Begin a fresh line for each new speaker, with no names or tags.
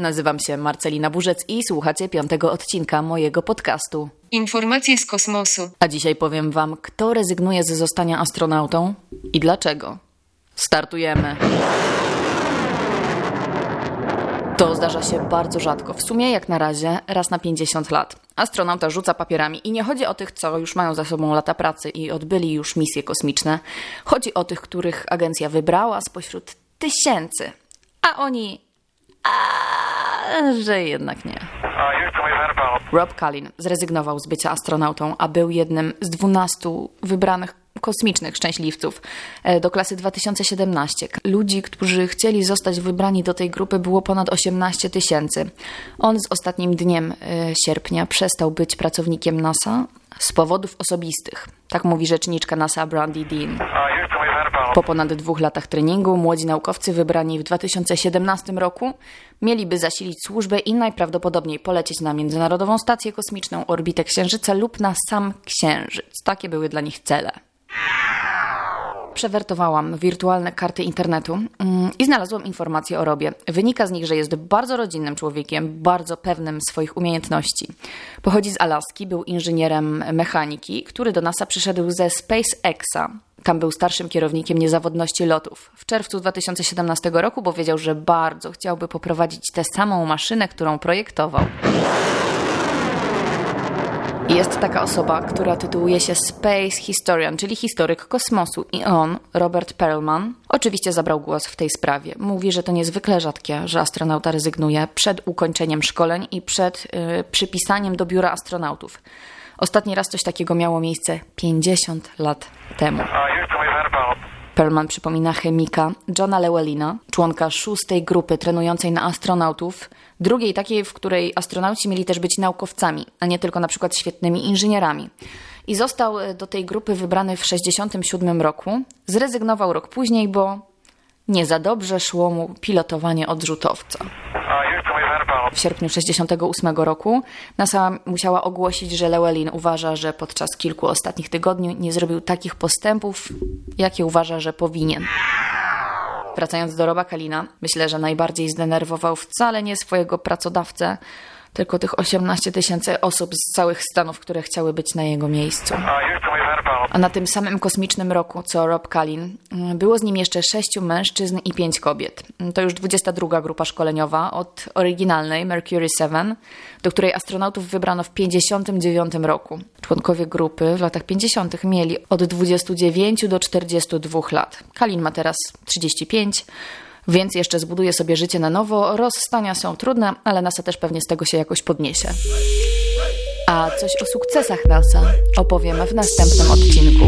Nazywam się Marcelina Burzec i słuchacie piątego odcinka mojego podcastu.
Informacje z kosmosu.
A dzisiaj powiem Wam, kto rezygnuje ze zostania astronautą i dlaczego. Startujemy. To zdarza się bardzo rzadko. W sumie, jak na razie, raz na 50 lat. Astronauta rzuca papierami i nie chodzi o tych, co już mają za sobą lata pracy i odbyli już misje kosmiczne. Chodzi o tych, których agencja wybrała spośród tysięcy. A oni. A, że jednak nie. Rob Cullen zrezygnował z bycia astronautą, a był jednym z 12 wybranych kosmicznych szczęśliwców e, do klasy 2017. Ludzi, którzy chcieli zostać wybrani do tej grupy było ponad 18 tysięcy. On z ostatnim dniem e, sierpnia przestał być pracownikiem NASA z powodów osobistych. Tak mówi rzeczniczka NASA Brandy Dean. Po ponad dwóch latach treningu młodzi naukowcy wybrani w 2017 roku mieliby zasilić służbę i najprawdopodobniej polecieć na Międzynarodową Stację Kosmiczną, orbitę Księżyca lub na sam Księżyc. Takie były dla nich cele. Przewertowałam wirtualne karty internetu mm, i znalazłam informacje o Robie. Wynika z nich, że jest bardzo rodzinnym człowiekiem, bardzo pewnym swoich umiejętności. Pochodzi z Alaski, był inżynierem mechaniki, który do NASA przyszedł ze SpaceXa. Tam był starszym kierownikiem niezawodności lotów. W czerwcu 2017 roku powiedział, że bardzo chciałby poprowadzić tę samą maszynę, którą projektował. Jest taka osoba, która tytułuje się Space Historian, czyli historyk kosmosu. I on, Robert Perlman, oczywiście zabrał głos w tej sprawie. Mówi, że to niezwykle rzadkie, że astronauta rezygnuje przed ukończeniem szkoleń i przed yy, przypisaniem do biura astronautów. Ostatni raz coś takiego miało miejsce 50 lat temu. Perlman przypomina chemika Johna Llewellina, członka szóstej grupy trenującej na astronautów, drugiej takiej, w której astronauci mieli też być naukowcami, a nie tylko na przykład świetnymi inżynierami. I został e, do tej grupy wybrany w 1967 roku. Zrezygnował rok później, bo nie za dobrze szło mu pilotowanie odrzutowca. W sierpniu 1968 roku NASA musiała ogłosić, że Llewellyn uważa, że podczas kilku ostatnich tygodni nie zrobił takich postępów, jakie uważa, że powinien. Wracając do Roba Kalina, myślę, że najbardziej zdenerwował wcale nie swojego pracodawcę, tylko tych 18 tysięcy osób z całych Stanów, które chciały być na jego miejscu. A na tym samym kosmicznym roku, co Rob Kalin, było z nim jeszcze sześciu mężczyzn i pięć kobiet. To już 22 grupa szkoleniowa od oryginalnej Mercury 7, do której astronautów wybrano w 59 roku. Członkowie grupy w latach 50. mieli od 29 do 42 lat. Kalin ma teraz 35 więc jeszcze zbuduje sobie życie na nowo. Rozstania są trudne, ale NASA też pewnie z tego się jakoś podniesie. A coś o sukcesach NASA opowiemy w następnym odcinku.